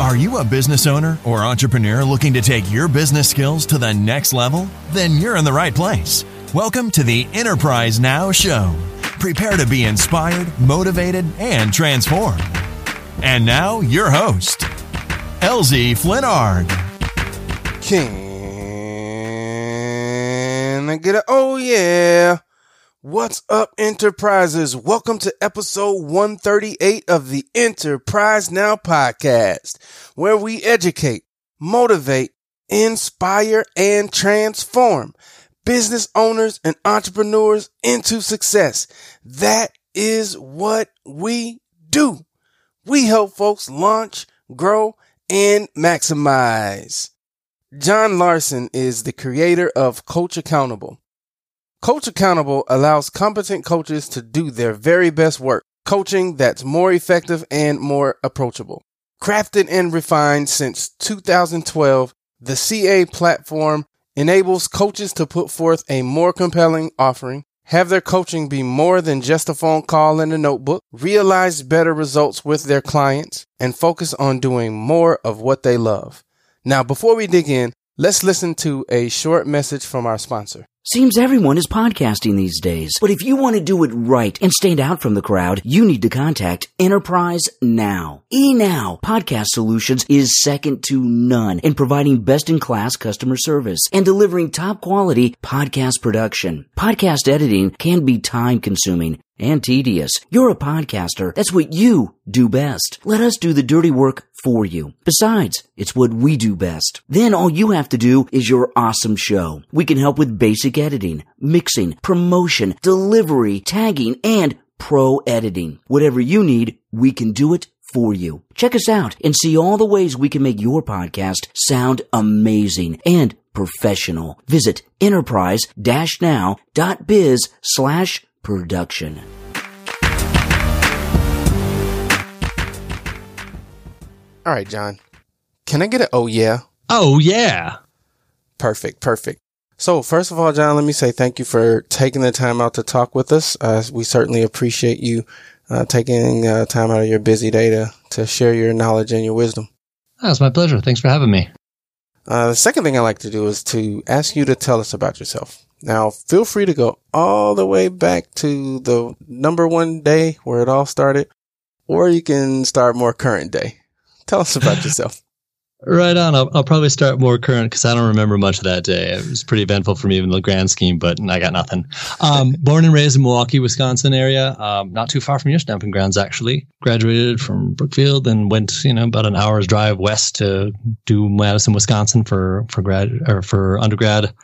Are you a business owner or entrepreneur looking to take your business skills to the next level? Then you're in the right place. Welcome to the Enterprise Now Show. Prepare to be inspired, motivated, and transformed. And now, your host, LZ Flinnard. Can I get a oh yeah? What's up, enterprises? Welcome to episode 138 of the Enterprise Now podcast, where we educate, motivate, inspire, and transform business owners and entrepreneurs into success. That is what we do. We help folks launch, grow, and maximize. John Lawson is the creator of Coach Accountable Coach Accountable allows competent coaches to do their very best work, coaching that's more effective and more approachable. Crafted and refined since 2012, the CA platform enables coaches to put forth a more compelling offering, have their coaching be more than just a phone call and a notebook, realize better results with their clients, and focus on doing more of what they love. Now, before we dig in, let's listen to a short message from our sponsor. Seems everyone is podcasting these days. But if you want to do it right and stand out from the crowd, you need to contact Enterprise Now. eNow Podcast Solutions is second to none in providing best in class customer service and delivering top quality podcast production. Podcast editing can be time consuming and tedious. You're a podcaster. That's what you do best. Let us do the dirty work for you. Besides, it's what we do best. Then all you have to do is your awesome show. We can help with basic editing, mixing, promotion, delivery, tagging, and pro editing. Whatever you need, we can do it for you. Check us out and see all the ways we can make your podcast sound amazing and professional. Visit enterprise-now.biz slash production. All right, John. Can I get an oh yeah? Oh yeah. Perfect, perfect. So, first of all, John, let me say thank you for taking the time out to talk with us. Uh, we certainly appreciate you uh, taking uh, time out of your busy day to, to share your knowledge and your wisdom. Oh, it's my pleasure. Thanks for having me. Uh, the second thing I like to do is to ask you to tell us about yourself. Now, feel free to go all the way back to the number one day where it all started, or you can start more current day. Tell us about yourself. Right on. I'll, I'll probably start more current because I don't remember much of that day. It was pretty eventful for me in the grand scheme, but I got nothing. Um, born and raised in Milwaukee, Wisconsin area, um, not too far from your stamping grounds, actually. Graduated from Brookfield and went, you know, about an hour's drive west to do Madison, Wisconsin for for grad or for undergrad.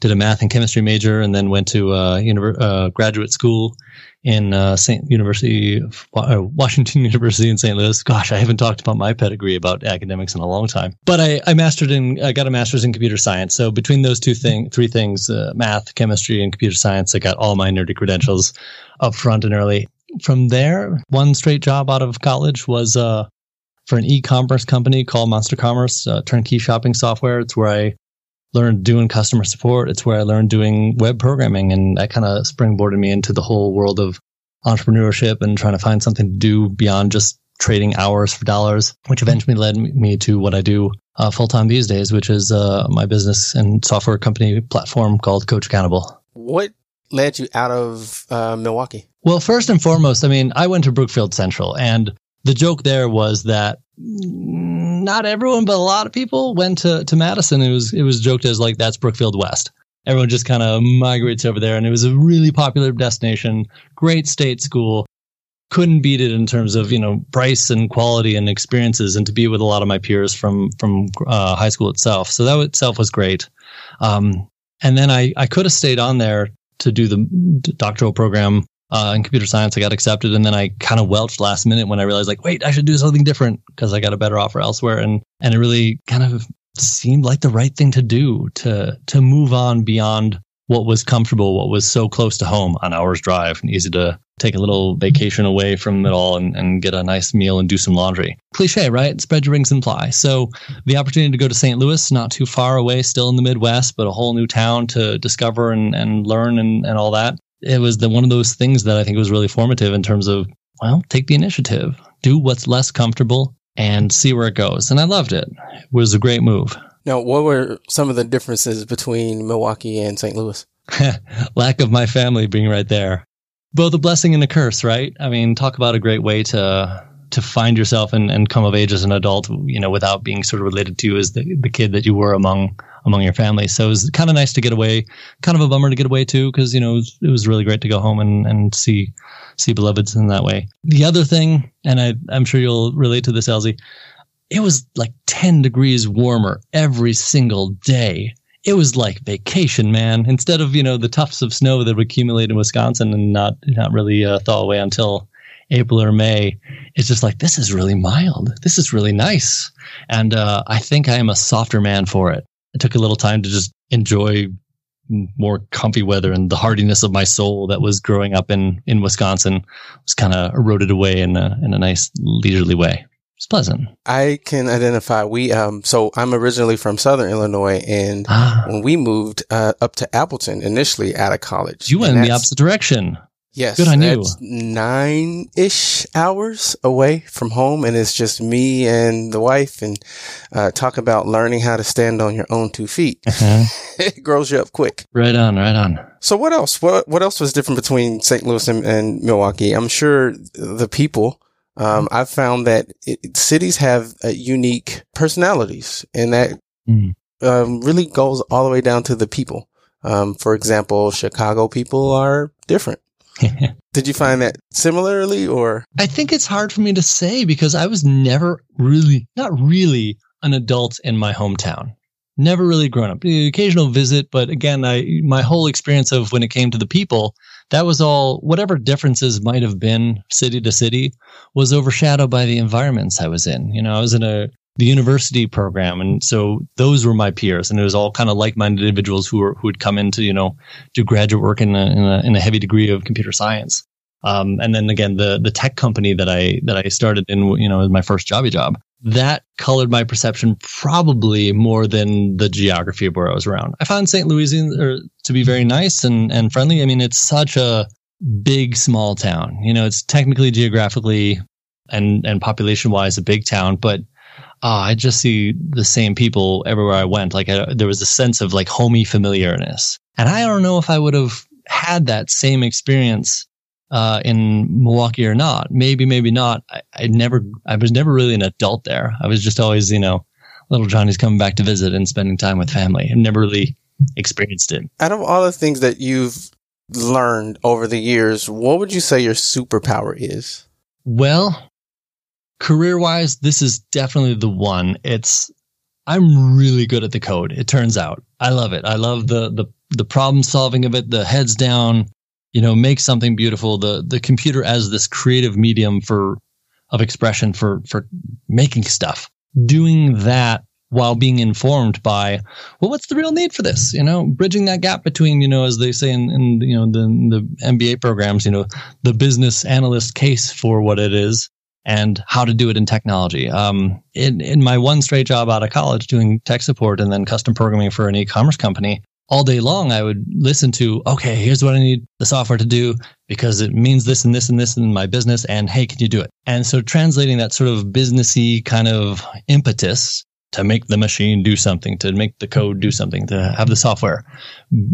Did a math and chemistry major, and then went to uh, univer- uh, graduate school in uh, St. University, uh, Washington University in St. Louis. Gosh, I haven't talked about my pedigree about academics in a long time. But I, I mastered in, I got a master's in computer science. So between those two thing, three things, uh, math, chemistry, and computer science, I got all my nerdy credentials up front and early. From there, one straight job out of college was uh, for an e-commerce company called Monster Commerce, uh, turnkey shopping software. It's where I learned doing customer support. It's where I learned doing web programming and that kind of springboarded me into the whole world of entrepreneurship and trying to find something to do beyond just trading hours for dollars, which eventually led me to what I do uh, full time these days, which is uh, my business and software company platform called Coach Accountable. What led you out of uh, Milwaukee? Well, first and foremost, I mean, I went to Brookfield Central, and the joke there was that not everyone, but a lot of people went to, to Madison. It was it was joked as like that's Brookfield West. Everyone just kind of migrates over there, and it was a really popular destination. Great state school, couldn't beat it in terms of you know price and quality and experiences, and to be with a lot of my peers from from uh, high school itself. So that itself was great. Um, and then I I could have stayed on there to do the doctoral program uh, in computer science. I got accepted, and then I kind of welched last minute when I realized, like, wait, I should do something different because I got a better offer elsewhere, and and it really kind of seemed like the right thing to do to to move on beyond what was comfortable, what was so close to home, an hour's drive, and easy to take a little vacation away from it all and, and get a nice meal and do some laundry. Cliche, right? Spread your wings and fly. So the opportunity to go to St. Louis, not too far away, still in the Midwest, but a whole new town to discover and, and learn and, and all that. It was the one of those things that I think was really formative in terms of, well, take the initiative, do what's less comfortable and see where it goes. And I loved it. It was a great move. Now, what were some of the differences between Milwaukee and St. Louis? Lack of my family being right there. Both a blessing and a curse, right? I mean, talk about a great way to to find yourself and, and come of age as an adult, you know, without being sort of related to you as the, the kid that you were among among your family. So it was kind of nice to get away, kind of a bummer to get away too, because you know it was, really great to go home and, and see see beloveds in that way. The other thing, and I, I'm sure you'll relate to this, LZ, it was like 10 degrees warmer every single day. It was like vacation, man. Instead of, you know, the tufts of snow that would accumulate in Wisconsin and not, not really uh, thaw away until April or May, it's just like, this is really mild. This is really nice. And uh, I think I am a softer man for it. It took a little time to just enjoy more comfy weather and the hardiness of my soul that was growing up in, in Wisconsin was kind of eroded away in a, in a nice leisurely way. It's pleasant. I can identify. We um so I'm originally from Southern Illinois, and ah. when we moved uh, up to Appleton initially out of college, you went in the opposite direction. Yes, good on you. Nine ish hours away from home, and it's just me and the wife, and uh, talk about learning how to stand on your own two feet. Uh-huh. it grows you up quick. Right on, right on. So what else? What what else was different between St. Louis and, and Milwaukee? I'm sure the people um, I've found that it, cities have uh, unique personalities and that mm. um, really goes all the way down to the people. Um, for example, Chicago people are different. Did you find that similarly or? I think it's hard for me to say because I was never really, not really an adult in my hometown. Never really grown up. The occasional visit, but again, I, my whole experience of when it came to the people, that was all whatever differences might have been city to city was overshadowed by the environments I was in. You know, I was in a the university program, and so those were my peers, and it was all kind of like-minded individuals who were who would come into you know do graduate work in a, in a, in a heavy degree of computer science. Um, and then again, the the tech company that I that I started in, you know, my first jobby job, that colored my perception probably more than the geography of where I was around. I found St. Louis to be very nice and, and friendly. I mean, it's such a big, small town. You know, it's technically geographically and, and population wise a big town, but uh, I just see the same people everywhere I went. Like I, there was a sense of like homey familiarness. And I don't know if I would have had that same experience uh, in Milwaukee or not. Maybe, maybe not. I, I never, I was never really an adult there. I was just always, you know, little Johnny's coming back to visit and spending time with family. I never really experienced it. Out of all the things that you've learned over the years, what would you say your superpower is? Well, career wise, this is definitely the one. It's, I'm really good at the code. It turns out I love it. I love the, the, the problem solving of it, the heads down, you know, make something beautiful. The the computer as this creative medium for of expression for for making stuff. Doing that while being informed by, well, what's the real need for this? You know, bridging that gap between, you know, as they say in, in you know the the MBA programs, you know, the business analyst case for what it is and how to do it in technology. Um, in in my one straight job out of college, doing tech support and then custom programming for an e-commerce company, all day long, I would listen to, okay, here's what I need the software to do because it means this and this and this in my business. And hey, can you do it? And so translating that sort of businessy kind of impetus to make the machine do something, to make the code do something, to have the software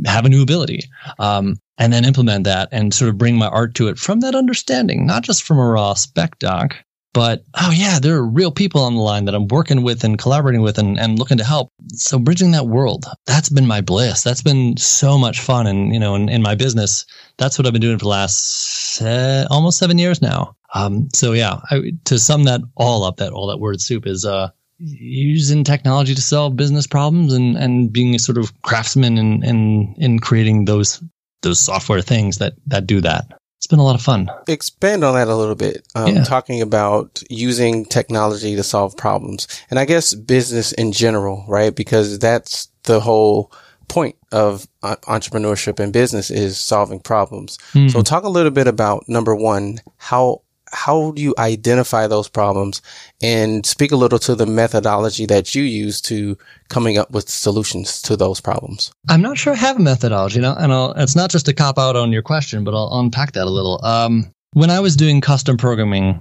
have a new ability, um, and then implement that and sort of bring my art to it from that understanding, not just from a raw spec doc, but oh yeah, there are real people on the line that I'm working with and collaborating with and, and looking to help. So bridging that world, that's been my bliss. That's been so much fun. And, you know, in, in my business, that's what I've been doing for the last almost seven years now. Um, so yeah, I, to sum that all up, that all that word soup is, uh, using technology to solve business problems and, and being a sort of craftsman in, in, in creating those, those software things that, that do that. it's been a lot of fun. Expand on that a little bit. Um, Yeah. Talking about using technology to solve problems, and I guess business in general, right? Because that's the whole point of uh, entrepreneurship and business is solving problems. Hmm. So, talk a little bit about number one, how how do you identify those problems, and speak a little to the methodology that you use to coming up with solutions to those problems. I'm not sure I have a methodology, you know, and I'll, it's not just to cop out on your question, but I'll unpack that a little. Um, when I was doing custom programming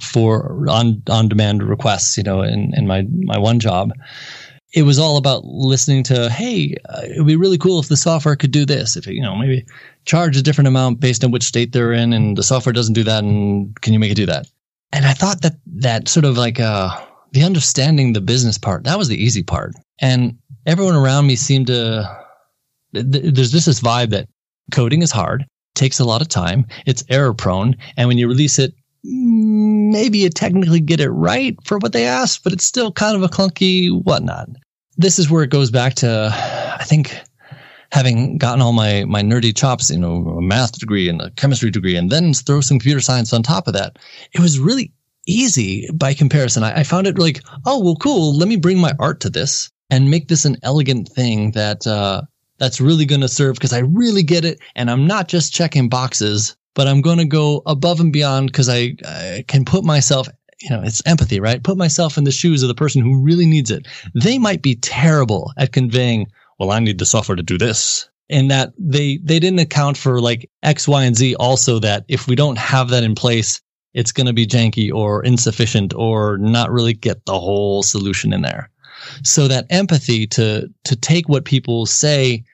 for on on demand requests, you know, in, in my my one job, it was all about listening to, hey, uh, it would be really cool if the software could do this. If it, you know, maybe charge a different amount based on which state they're in, and the software doesn't do that, and can you make it do that? And I thought that that sort of like uh, the understanding the business part that was the easy part, and everyone around me seemed to. th- th- There's just this vibe that coding is hard, takes a lot of time, it's error prone, and when you release it, maybe you technically get it right for what they asked, but it's still kind of a clunky whatnot. This is where it goes back to, I think, having gotten all my my nerdy chops, you know, a math degree and a chemistry degree, and then throw some computer science on top of that. It was really easy by comparison. I, I found it like, oh well, cool. Let me bring my art to this and make this an elegant thing that uh, that's really going to serve because I really get it, and I'm not just checking boxes, but I'm going to go above and beyond because I, I can put myself. You know, it's empathy, right? Put myself in the shoes of the person who really needs it. They might be terrible at conveying well, I need the software to do this. And that they, they didn't account for like X, Y, and Z also that if we don't have that in place, it's going to be janky or insufficient or not really get the whole solution in there. So that empathy to, to take what people say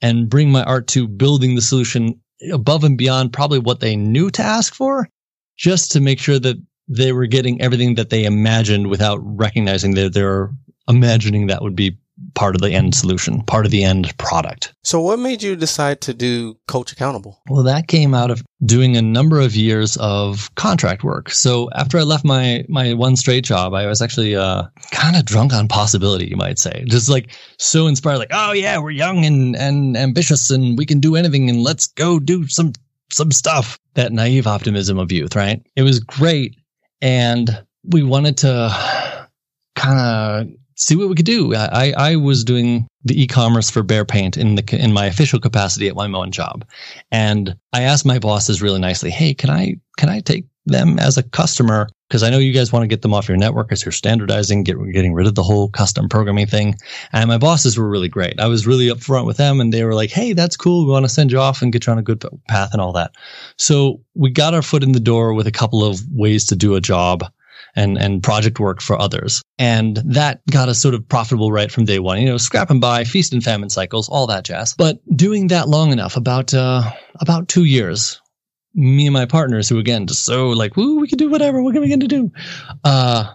and bring my art to building the solution above and beyond probably what they knew to ask for, just to make sure that they were getting everything that they imagined without recognizing that they're imagining that would be part of the end solution, part of the end product. So, what made you decide to do Coach Accountable? Well, that came out of doing a number of years of contract work. So after I left my my one straight job, I was actually uh, kind of drunk on possibility, you might say. Just like so inspired, like, oh yeah, we're young and and ambitious, and we can do anything, and let's go do some some stuff. That naive optimism of youth, right? It was great, and we wanted to kind of see what we could do. I, I was doing the e-commerce for Bear Paint in the in my official capacity at my one job, and I asked my bosses really nicely, "Hey, can I can I take them as a customer? Because I know you guys want to get them off your network as you're standardizing, get getting rid of the whole custom programming thing." And my bosses were really great. I was really upfront with them, and they were like, "Hey, that's cool. We want to send you off and get you on a good path and all that." So we got our foot in the door with a couple of ways to do a job and, and project work for others. And that got us sort of profitable right from day one, you know, scrap and buy, feast and famine cycles, all that jazz. But doing that long enough, about, uh, about two years, me and my partners who again, just so like, woo, we can do whatever. What are we going to do? Uh,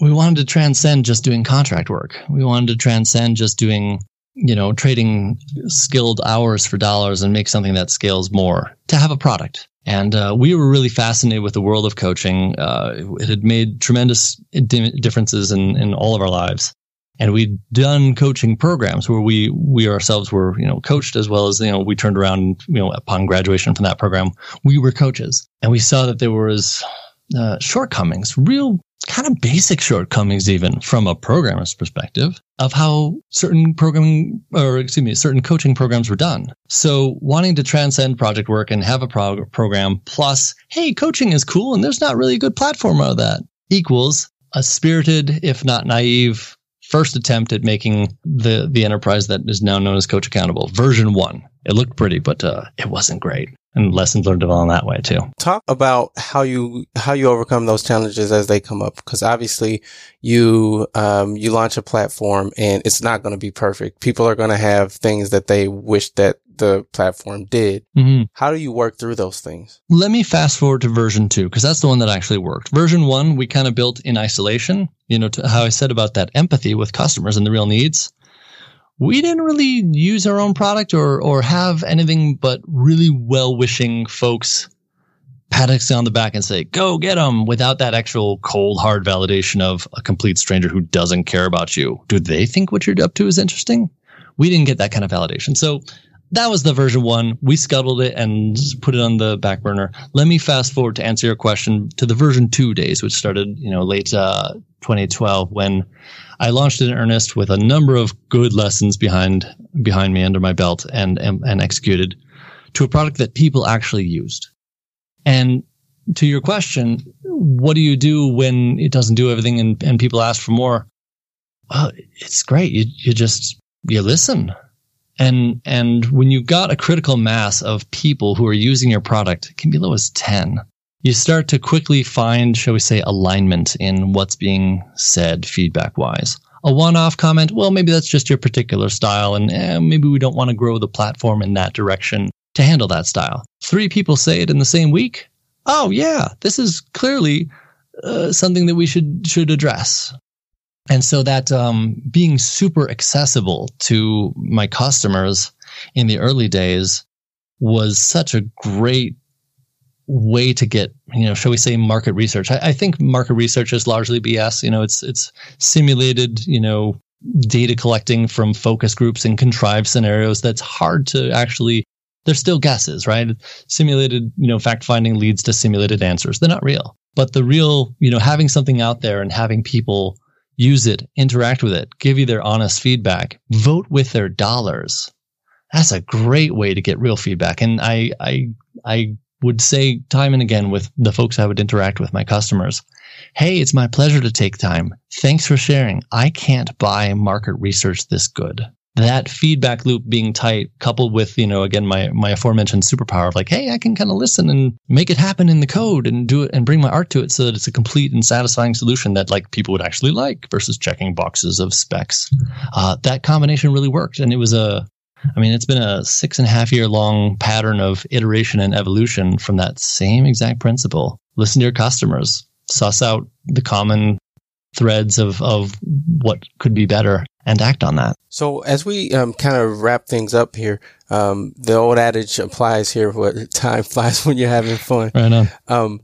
we wanted to transcend just doing contract work. We wanted to transcend just doing, you know, trading skilled hours for dollars and make something that scales more to have a product. And uh, we were really fascinated with the world of coaching. Uh, it had made tremendous differences in, in all of our lives. And we'd done coaching programs where we we ourselves were, you know, coached as well as, you know, we turned around, you know, upon graduation from that program, we were coaches. And we saw that there was uh, shortcomings, real kind of basic shortcomings even from a programmer's perspective of how certain programming or excuse me certain coaching programs were done. So wanting to transcend project work and have a prog- program plus hey coaching is cool and there's not really a good platform out of that equals a spirited if not naive first attempt at making the the enterprise that is now known as coach accountable version 1 it looked pretty but uh, it wasn't great and lessons learned along that way too. Talk about how you how you overcome those challenges as they come up, because obviously you um, you launch a platform and it's not going to be perfect. People are going to have things that they wish that the platform did. Mm-hmm. How do you work through those things? Let me fast forward to version two because that's the one that actually worked. Version one we kind of built in isolation. You know how I said about that empathy with customers and the real needs we didn't really use our own product or or have anything but really well wishing folks pat us on the back and say go get them without that actual cold hard validation of a complete stranger who doesn't care about you. Do they think what you're up to is interesting? We didn't get that kind of validation. So that was the version one. We scuttled it and put it on the back burner. Let me fast forward to answer your question to the version two days, which started, you know, late uh, 2012 when I launched it in earnest with a number of good lessons behind behind me under my belt and and, and executed to a product that people actually used. And to your question, what do you do when it doesn't do everything and, and people ask for more? Well, it's great. You you just you listen and, and when you've got a critical mass of people who are using your product, it can be low as 10. You start to quickly find, shall we say, alignment in what's being said feedback wise. A one off comment, well, maybe that's just your particular style, and eh, maybe we don't want to grow the platform in that direction to handle that style. Three people say it in the same week. Oh, yeah, this is clearly uh, something that we should should address. And so that um, being super accessible to my customers in the early days was such a great way to get, you know, shall we say market research. I, I think market research is largely BS. You know, it's it's simulated, you know, data collecting from focus groups and contrived scenarios that's hard to actually they're still guesses, right? Simulated, you know, fact finding leads to simulated answers. They're not real. But the real, you know, having something out there and having people use it, interact with it, give you their honest feedback, vote with their dollars. That's a great way to get real feedback. And I, I, I would say time and again with the folks I would interact with, my customers, Hey, it's my pleasure to take time. Thanks for sharing. I can't buy market research this good that feedback loop being tight coupled with you know again my my aforementioned superpower of like hey i can kind of listen and make it happen in the code and do it and bring my art to it so that it's a complete and satisfying solution that like people would actually like versus checking boxes of specs. Uh, that combination really worked and it was a i mean it's been a six and a half year long pattern of iteration and evolution from that same exact principle. Listen to your customers. Suss out the common threads of of what could be better and act on that. So as we um, kind of wrap things up here, um, the old adage applies here: "What time flies when you're having fun." Right on. Um,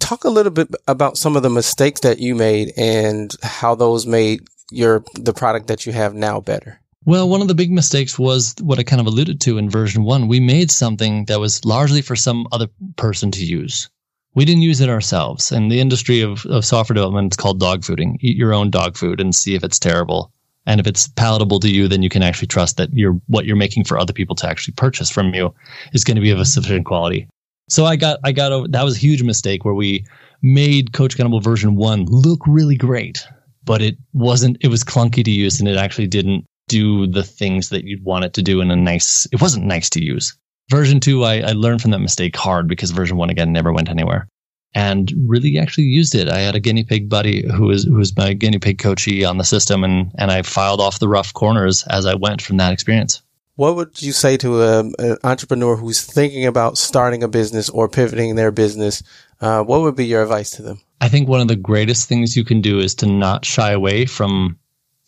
talk a little bit about some of the mistakes that you made and how those made your the product that you have now better. Well, one of the big mistakes was what I kind of alluded to in version one. We made something that was largely for some other person to use. We didn't use it ourselves. And the industry of, of software development is called dog fooding. Eat your own dog food and see if it's terrible. And if it's palatable to you, then you can actually trust that you're, what you're making for other people to actually purchase from you is going to be of a sufficient quality. So I got, I got over, that was a huge mistake where we made Coach Accountable version one look really great, but it wasn't, it was clunky to use and it actually didn't do the things that you'd want it to do in a nice, it wasn't nice to use. Version two, I, I learned from that mistake hard because version one again never went anywhere and really actually used it. I had a guinea pig buddy who was who was my guinea pig coachee on the system, and and I filed off the rough corners as I went from that experience. What would you say to a, an entrepreneur who's thinking about starting a business or pivoting their business? Uh, what would be your advice to them? I think one of the greatest things you can do is to not shy away from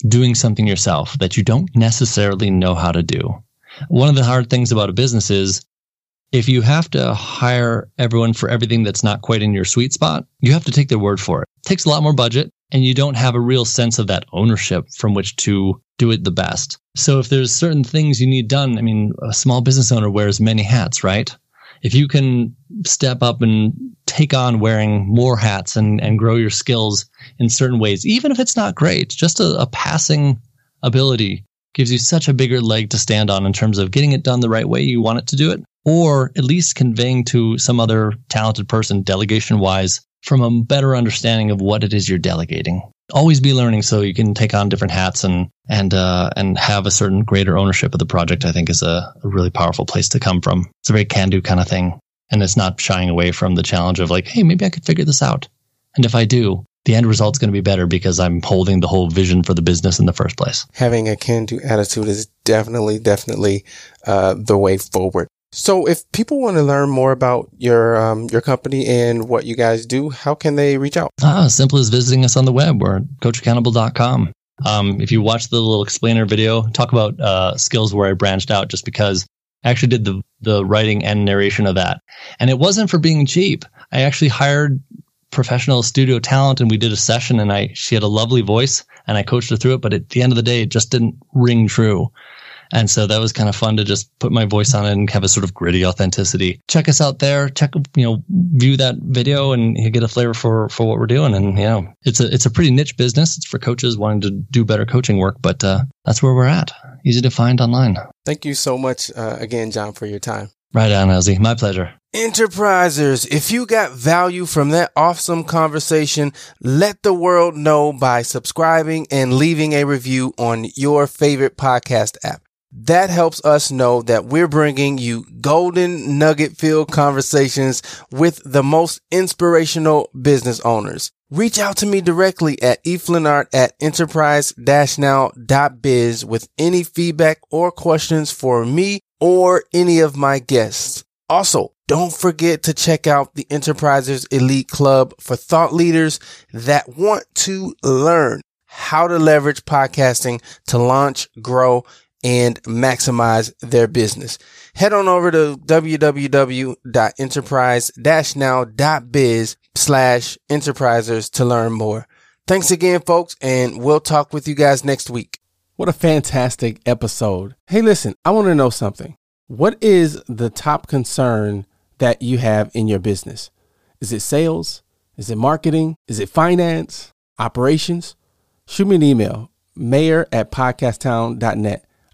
doing something yourself that you don't necessarily know how to do. One of the hard things about a business is if you have to hire everyone for everything that's not quite in your sweet spot, you have to take their word for it. It takes a lot more budget and you don't have a real sense of that ownership from which to do it the best. So if there's certain things you need done, I mean, a small business owner wears many hats, right? If you can step up and take on wearing more hats and, and grow your skills in certain ways, even if it's not great, just a, a passing ability gives you such a bigger leg to stand on in terms of getting it done the right way you want it to do it or at least conveying to some other talented person delegation wise from a better understanding of what it is you're delegating. Always be learning so you can take on different hats and and uh, and have a certain greater ownership of the project. I think is a, a really powerful place to come from. It's a very can do kind of thing, and it's not shying away from the challenge of like, hey, maybe I could figure this out, and if I do, the end result's going to be better because I'm holding the whole vision for the business in the first place. Having a can do attitude is definitely, definitely uh, the way forward. So, if people want to learn more about your um, your company and what you guys do, how can they reach out? Ah, simple as visiting us on the web. We're coachaccountable.com. Um, if you watch the little explainer video, talk about uh, skills where I branched out just because I actually did the the writing and narration of that, and it wasn't for being cheap. I actually hired professional studio talent, and we did a session, and I she had a lovely voice, and I coached her through it. But at the end of the day, it just didn't ring true. And so that was kind of fun to just put my voice on it and have a sort of gritty authenticity. Check us out there. Check, you know, view that video and you get a flavor for, for what we're doing. And, you know, it's a, it's a pretty niche business. It's for coaches wanting to do better coaching work, but uh, that's where we're at. Easy to find online. Thank you so much uh, again, John, for your time. Right on, Ozzy. My pleasure. Enterprisers, if you got value from that awesome conversation, let the world know by subscribing and leaving a review on your favorite podcast app. That helps us know that we're bringing you golden nugget filled conversations with the most inspirational business owners. Reach out to me directly at eflinart at enterprise-now.biz with any feedback or questions for me or any of my guests. Also, don't forget to check out the Enterprisers Elite Club for thought leaders that want to learn how to leverage podcasting to launch, grow, and maximize their business. Head on over to www.enterprise-now.biz slash enterprisers to learn more. Thanks again, folks, and we'll talk with you guys next week. What a fantastic episode. Hey, listen, I want to know something. What is the top concern that you have in your business? Is it sales? Is it marketing? Is it finance? Operations? Shoot me an email, mayor at podcasttown.net.